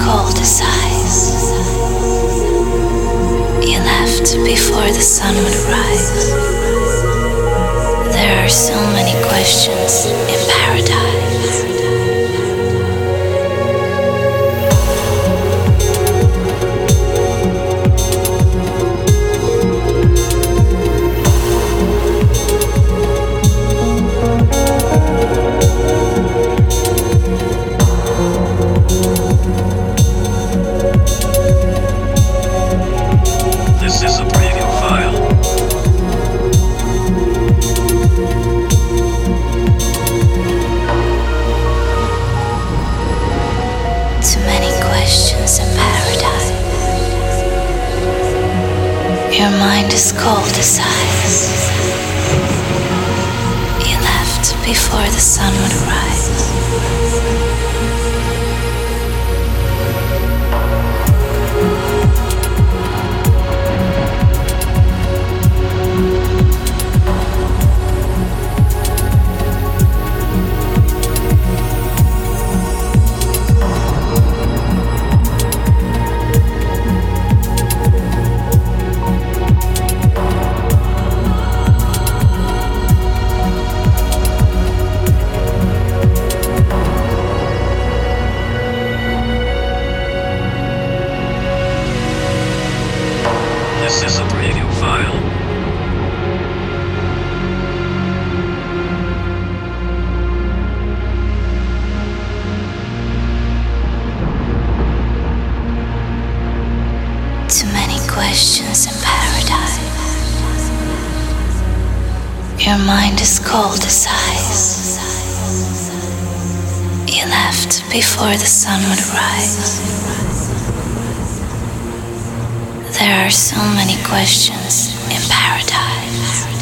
Cold as ice. You left before the sun would rise. There are so many questions in paradise. Many questions in paradise. Your mind is cold as ice. You left before the sun would rise. Questions in paradise. Your mind is cold as ice. You left before the sun would rise. There are so many questions in paradise.